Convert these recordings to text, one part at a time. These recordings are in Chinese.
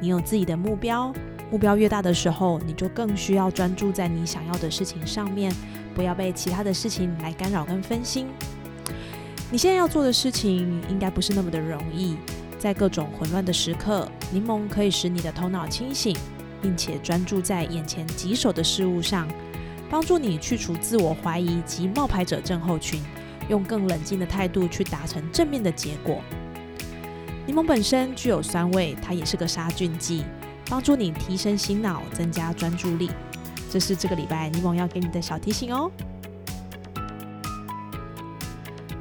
你有自己的目标，目标越大的时候，你就更需要专注在你想要的事情上面，不要被其他的事情来干扰跟分心。你现在要做的事情应该不是那么的容易，在各种混乱的时刻，柠檬可以使你的头脑清醒，并且专注在眼前棘手的事物上，帮助你去除自我怀疑及冒牌者症候群，用更冷静的态度去达成正面的结果。柠檬本身具有酸味，它也是个杀菌剂，帮助你提升醒脑，增加专注力。这是这个礼拜柠檬要给你的小提醒哦。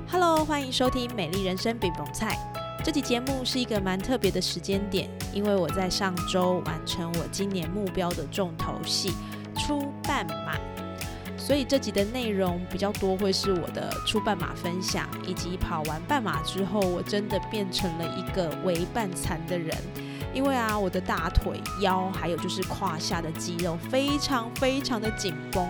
Hello，欢迎收听《美丽人生饼饼菜》。这期节目是一个蛮特别的时间点，因为我在上周完成我今年目标的重头戏——出半马。所以这集的内容比较多，会是我的出半马分享，以及跑完半马之后，我真的变成了一个围半残的人。因为啊，我的大腿、腰，还有就是胯下的肌肉非常非常的紧绷。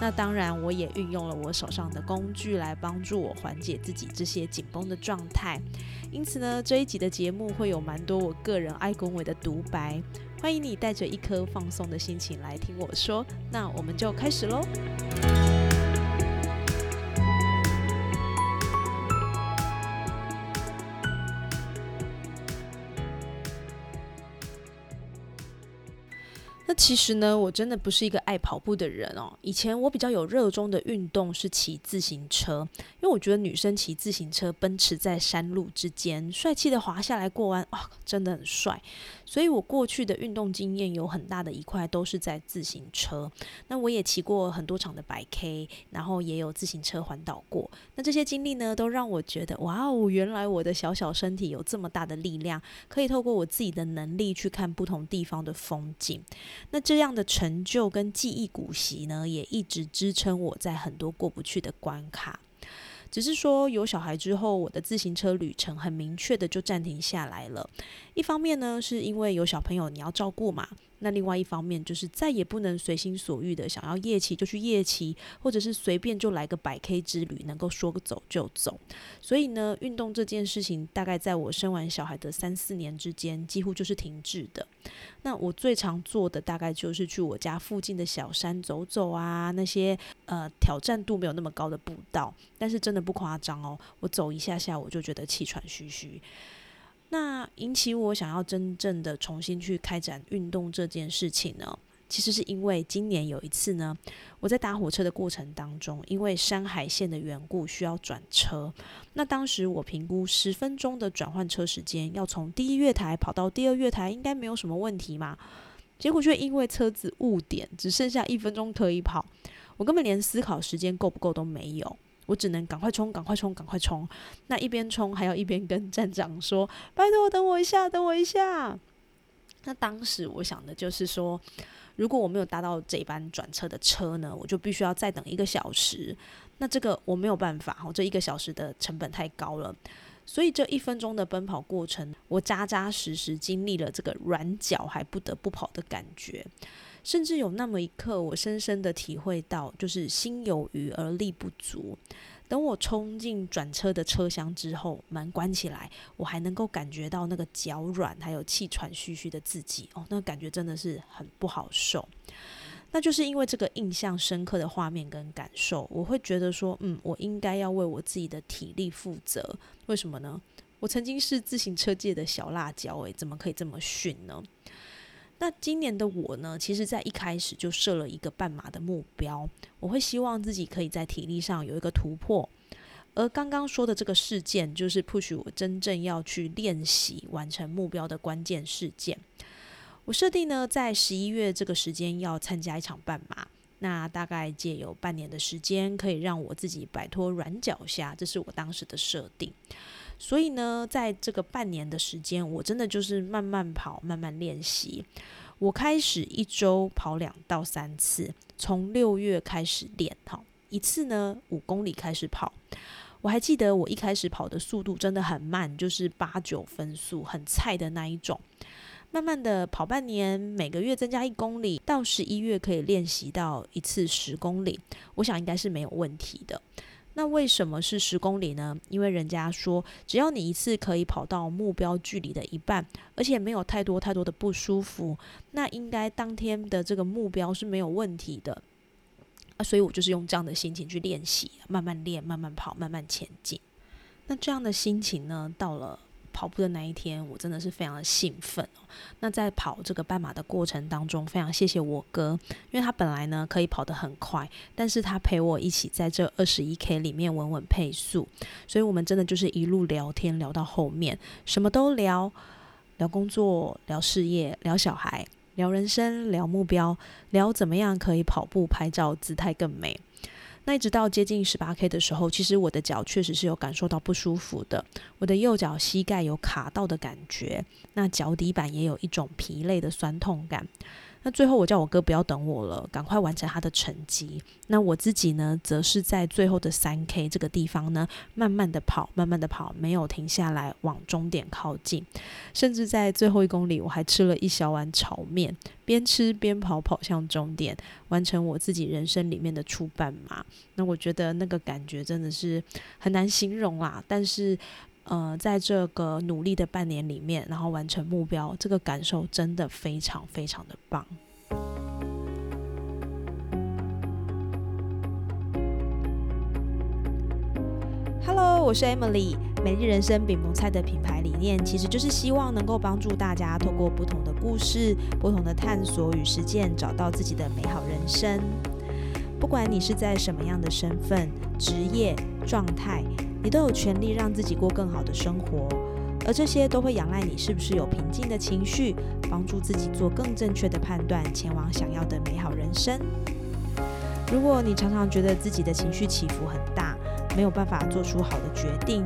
那当然，我也运用了我手上的工具来帮助我缓解自己这些紧绷的状态。因此呢，这一集的节目会有蛮多我个人爱恭维的独白。欢迎你带着一颗放松的心情来听我说，那我们就开始喽。其实呢，我真的不是一个爱跑步的人哦。以前我比较有热衷的运动是骑自行车，因为我觉得女生骑自行车奔驰在山路之间，帅气的滑下来过弯，啊，真的很帅。所以我过去的运动经验有很大的一块都是在自行车。那我也骑过很多场的百 K，然后也有自行车环岛过。那这些经历呢，都让我觉得，哇哦，原来我的小小身体有这么大的力量，可以透过我自己的能力去看不同地方的风景。那这样的成就跟记忆古习呢，也一直支撑我在很多过不去的关卡。只是说有小孩之后，我的自行车旅程很明确的就暂停下来了。一方面呢，是因为有小朋友你要照顾嘛。那另外一方面，就是再也不能随心所欲的想要夜骑就去夜骑，或者是随便就来个百 K 之旅，能够说走就走。所以呢，运动这件事情，大概在我生完小孩的三四年之间，几乎就是停滞的。那我最常做的，大概就是去我家附近的小山走走啊，那些呃挑战度没有那么高的步道，但是真的不夸张哦，我走一下下，我就觉得气喘吁吁。那引起我想要真正的重新去开展运动这件事情呢，其实是因为今年有一次呢，我在搭火车的过程当中，因为山海线的缘故需要转车。那当时我评估十分钟的转换车时间，要从第一月台跑到第二月台，应该没有什么问题嘛。结果却因为车子误点，只剩下一分钟可以跑，我根本连思考时间够不够都没有。我只能赶快冲，赶快冲，赶快冲。那一边冲，还要一边跟站长说：“拜托，等我一下，等我一下。”那当时我想的就是说，如果我没有搭到这班转车的车呢，我就必须要再等一个小时。那这个我没有办法，我这一个小时的成本太高了。所以这一分钟的奔跑过程，我扎扎实实经历了这个软脚还不得不跑的感觉。甚至有那么一刻，我深深的体会到，就是心有余而力不足。等我冲进转车的车厢之后，门关起来，我还能够感觉到那个脚软，还有气喘吁吁的自己。哦，那感觉真的是很不好受。那就是因为这个印象深刻的画面跟感受，我会觉得说，嗯，我应该要为我自己的体力负责。为什么呢？我曾经是自行车界的小辣椒，诶，怎么可以这么逊呢？那今年的我呢，其实在一开始就设了一个半马的目标，我会希望自己可以在体力上有一个突破。而刚刚说的这个事件，就是 push 我真正要去练习完成目标的关键事件。我设定呢，在十一月这个时间要参加一场半马，那大概借有半年的时间，可以让我自己摆脱软脚下，这是我当时的设定。所以呢，在这个半年的时间，我真的就是慢慢跑，慢慢练习。我开始一周跑两到三次，从六月开始练，哈，一次呢五公里开始跑。我还记得我一开始跑的速度真的很慢，就是八九分速，很菜的那一种。慢慢的跑半年，每个月增加一公里，到十一月可以练习到一次十公里，我想应该是没有问题的。那为什么是十公里呢？因为人家说，只要你一次可以跑到目标距离的一半，而且没有太多太多的不舒服，那应该当天的这个目标是没有问题的。啊，所以我就是用这样的心情去练习，慢慢练，慢慢跑，慢慢前进。那这样的心情呢，到了。跑步的那一天，我真的是非常的兴奋哦。那在跑这个半马的过程当中，非常谢谢我哥，因为他本来呢可以跑得很快，但是他陪我一起在这二十一 K 里面稳稳配速，所以我们真的就是一路聊天聊到后面，什么都聊，聊工作，聊事业，聊小孩，聊人生，聊目标，聊怎么样可以跑步拍照姿态更美。那一直到接近十八 K 的时候，其实我的脚确实是有感受到不舒服的，我的右脚膝盖有卡到的感觉，那脚底板也有一种疲累的酸痛感。那最后我叫我哥不要等我了，赶快完成他的成绩。那我自己呢，则是在最后的三 K 这个地方呢，慢慢的跑，慢慢的跑，没有停下来往终点靠近。甚至在最后一公里，我还吃了一小碗炒面，边吃边跑，跑向终点，完成我自己人生里面的初半马。那我觉得那个感觉真的是很难形容啦，但是。呃，在这个努力的半年里面，然后完成目标，这个感受真的非常非常的棒。Hello，我是 Emily，美丽人生饼蒙菜的品牌理念其实就是希望能够帮助大家透过不同的故事、不同的探索与实践，找到自己的美好人生。不管你是在什么样的身份、职业、状态。你都有权利让自己过更好的生活，而这些都会仰赖你是不是有平静的情绪，帮助自己做更正确的判断，前往想要的美好人生。如果你常常觉得自己的情绪起伏很大，没有办法做出好的决定，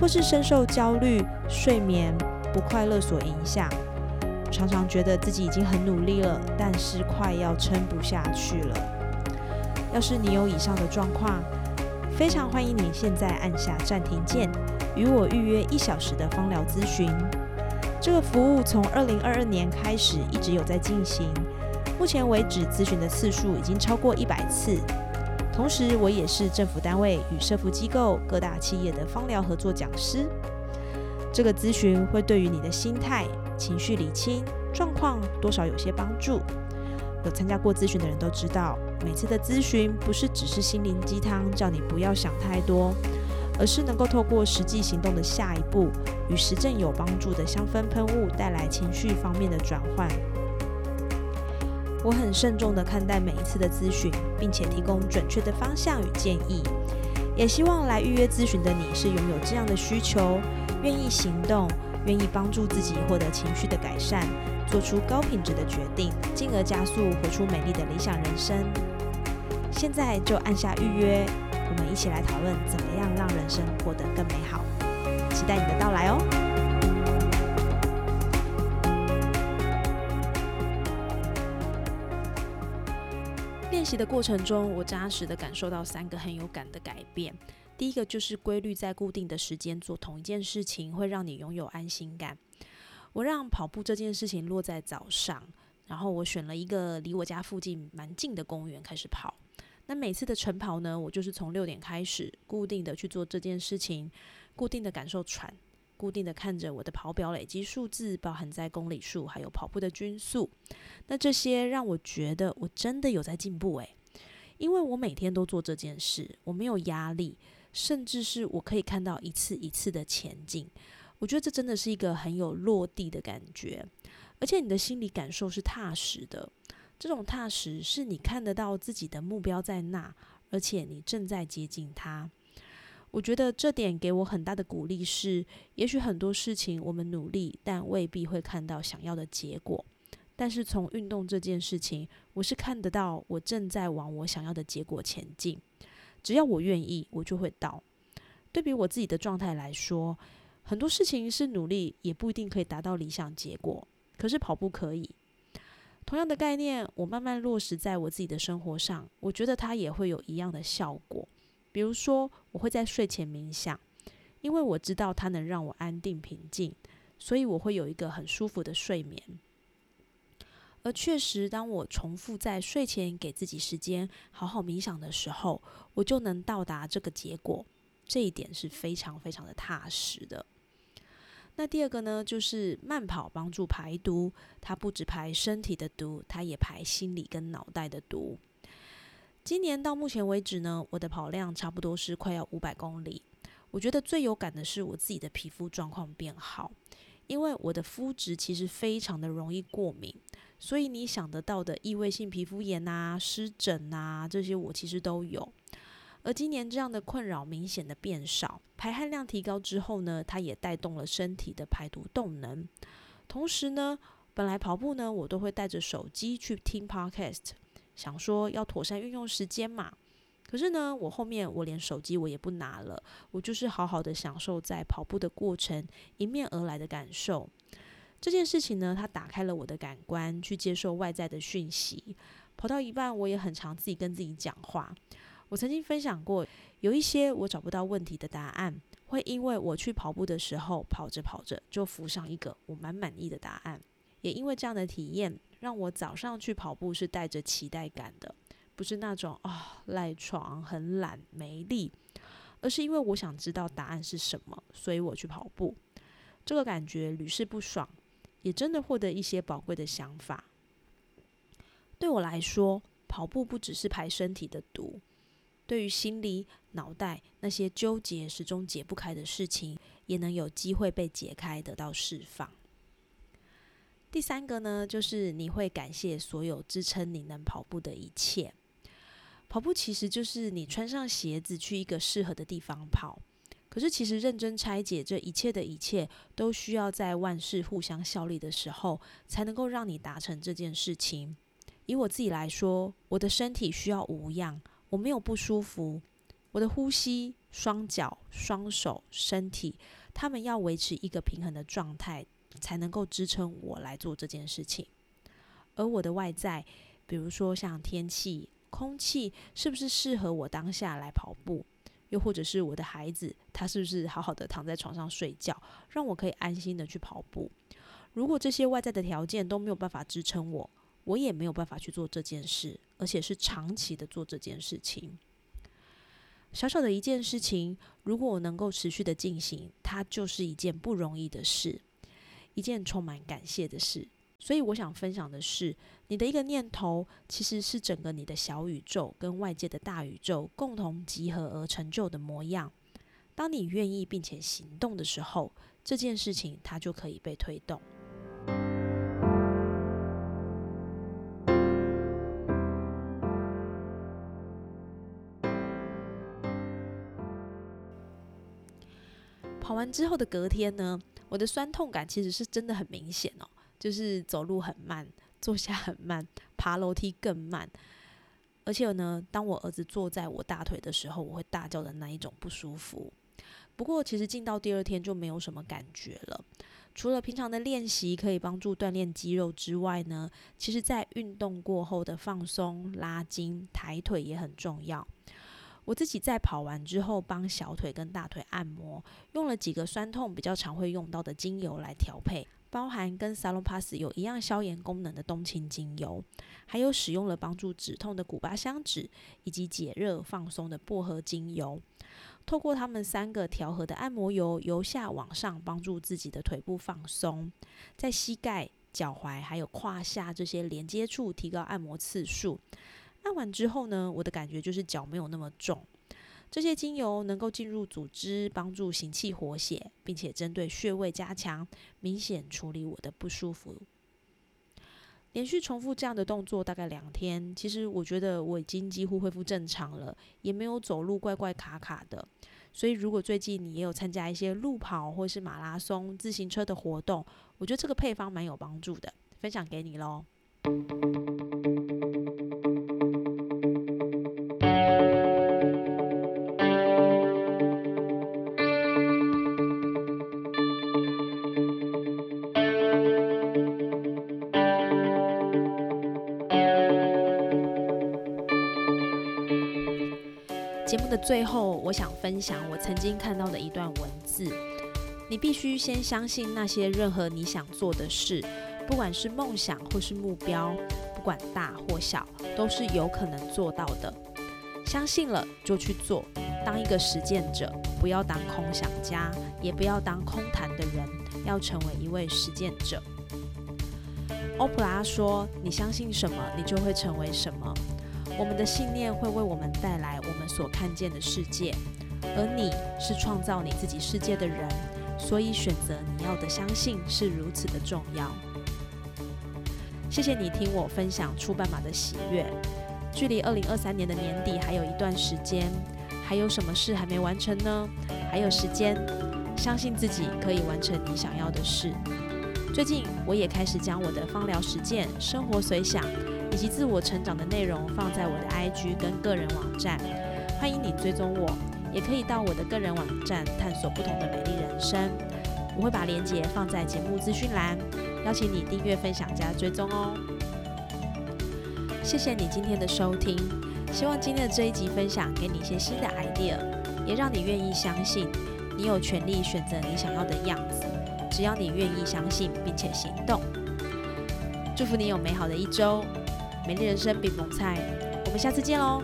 或是深受焦虑、睡眠不快乐所影响，常常觉得自己已经很努力了，但是快要撑不下去了。要是你有以上的状况，非常欢迎你现在按下暂停键，与我预约一小时的芳疗咨询。这个服务从二零二二年开始一直有在进行，目前为止咨询的次数已经超过一百次。同时，我也是政府单位与社福机构、各大企业的芳疗合作讲师。这个咨询会对于你的心态、情绪理清状况多少有些帮助。有参加过咨询的人都知道。每次的咨询不是只是心灵鸡汤，叫你不要想太多，而是能够透过实际行动的下一步，与实证有帮助的香氛喷雾带来情绪方面的转换。我很慎重的看待每一次的咨询，并且提供准确的方向与建议。也希望来预约咨询的你是拥有这样的需求，愿意行动，愿意帮助自己获得情绪的改善。做出高品质的决定，进而加速活出美丽的理想人生。现在就按下预约，我们一起来讨论怎么样让人生过得更美好。期待你的到来哦！练习的过程中，我扎实的感受到三个很有感的改变。第一个就是规律在固定的时间做同一件事情，会让你拥有安心感。我让跑步这件事情落在早上，然后我选了一个离我家附近蛮近的公园开始跑。那每次的晨跑呢，我就是从六点开始，固定的去做这件事情，固定的感受喘，固定的看着我的跑表累积数字，包含在公里数还有跑步的均速。那这些让我觉得我真的有在进步诶，因为我每天都做这件事，我没有压力，甚至是我可以看到一次一次的前进。我觉得这真的是一个很有落地的感觉，而且你的心理感受是踏实的。这种踏实是你看得到自己的目标在那，而且你正在接近它。我觉得这点给我很大的鼓励是，也许很多事情我们努力，但未必会看到想要的结果。但是从运动这件事情，我是看得到我正在往我想要的结果前进。只要我愿意，我就会到。对比我自己的状态来说。很多事情是努力也不一定可以达到理想结果，可是跑步可以。同样的概念，我慢慢落实在我自己的生活上，我觉得它也会有一样的效果。比如说，我会在睡前冥想，因为我知道它能让我安定平静，所以我会有一个很舒服的睡眠。而确实，当我重复在睡前给自己时间好好冥想的时候，我就能到达这个结果。这一点是非常非常的踏实的。那第二个呢，就是慢跑帮助排毒，它不止排身体的毒，它也排心理跟脑袋的毒。今年到目前为止呢，我的跑量差不多是快要五百公里。我觉得最有感的是我自己的皮肤状况变好，因为我的肤质其实非常的容易过敏，所以你想得到的异位性皮肤炎啊、湿疹啊这些，我其实都有。而今年这样的困扰明显的变少，排汗量提高之后呢，它也带动了身体的排毒动能。同时呢，本来跑步呢，我都会带着手机去听 podcast，想说要妥善运用时间嘛。可是呢，我后面我连手机我也不拿了，我就是好好的享受在跑步的过程迎面而来的感受。这件事情呢，它打开了我的感官，去接受外在的讯息。跑到一半，我也很常自己跟自己讲话。我曾经分享过，有一些我找不到问题的答案，会因为我去跑步的时候，跑着跑着就浮上一个我蛮满意的答案。也因为这样的体验，让我早上去跑步是带着期待感的，不是那种啊赖床、很懒、没力，而是因为我想知道答案是什么，所以我去跑步。这个感觉屡试不爽，也真的获得一些宝贵的想法。对我来说，跑步不只是排身体的毒。对于心理、脑袋那些纠结、始终解不开的事情，也能有机会被解开，得到释放。第三个呢，就是你会感谢所有支撑你能跑步的一切。跑步其实就是你穿上鞋子去一个适合的地方跑。可是，其实认真拆解这一切的一切，都需要在万事互相效力的时候，才能够让你达成这件事情。以我自己来说，我的身体需要无恙。我没有不舒服，我的呼吸、双脚、双手、身体，他们要维持一个平衡的状态，才能够支撑我来做这件事情。而我的外在，比如说像天气、空气，是不是适合我当下来跑步？又或者是我的孩子，他是不是好好的躺在床上睡觉，让我可以安心的去跑步？如果这些外在的条件都没有办法支撑我，我也没有办法去做这件事，而且是长期的做这件事情。小小的一件事情，如果我能够持续的进行，它就是一件不容易的事，一件充满感谢的事。所以我想分享的是，你的一个念头，其实是整个你的小宇宙跟外界的大宇宙共同集合而成就的模样。当你愿意并且行动的时候，这件事情它就可以被推动。完之后的隔天呢，我的酸痛感其实是真的很明显哦，就是走路很慢，坐下很慢，爬楼梯更慢，而且呢，当我儿子坐在我大腿的时候，我会大叫的那一种不舒服。不过其实进到第二天就没有什么感觉了，除了平常的练习可以帮助锻炼肌肉之外呢，其实在运动过后的放松、拉筋、抬腿也很重要。我自己在跑完之后，帮小腿跟大腿按摩，用了几个酸痛比较常会用到的精油来调配，包含跟 salonpas 有一样消炎功能的冬青精油，还有使用了帮助止痛的古巴香脂，以及解热放松的薄荷精油。透过他们三个调和的按摩油，由下往上帮助自己的腿部放松，在膝盖、脚踝还有胯下这些连接处提高按摩次数。按完之后呢，我的感觉就是脚没有那么重。这些精油能够进入组织，帮助行气活血，并且针对穴位加强，明显处理我的不舒服。连续重复这样的动作大概两天，其实我觉得我已经几乎恢复正常了，也没有走路怪怪卡卡的。所以如果最近你也有参加一些路跑或是马拉松、自行车的活动，我觉得这个配方蛮有帮助的，分享给你喽。最后，我想分享我曾经看到的一段文字：你必须先相信那些任何你想做的事，不管是梦想或是目标，不管大或小，都是有可能做到的。相信了就去做，当一个实践者，不要当空想家，也不要当空谈的人，要成为一位实践者。欧普拉说：“你相信什么，你就会成为什么。我们的信念会为我们带来我们所看见的世界，而你是创造你自己世界的人，所以选择你要的相信是如此的重要。”谢谢你听我分享出半马的喜悦。距离二零二三年的年底还有一段时间，还有什么事还没完成呢？还有时间，相信自己可以完成你想要的事。最近我也开始将我的芳疗实践、生活随想及自我成长的内容放在我的 IG 跟个人网站，欢迎你追踪我，也可以到我的个人网站探索不同的美丽人生。我会把链接放在节目资讯栏，邀请你订阅、分享加追踪哦。谢谢你今天的收听，希望今天的这一集分享给你一些新的 idea，也让你愿意相信你有权利选择你想要的样子，只要你愿意相信并且行动。祝福你有美好的一周，美丽人生比蒙菜，我们下次见喽。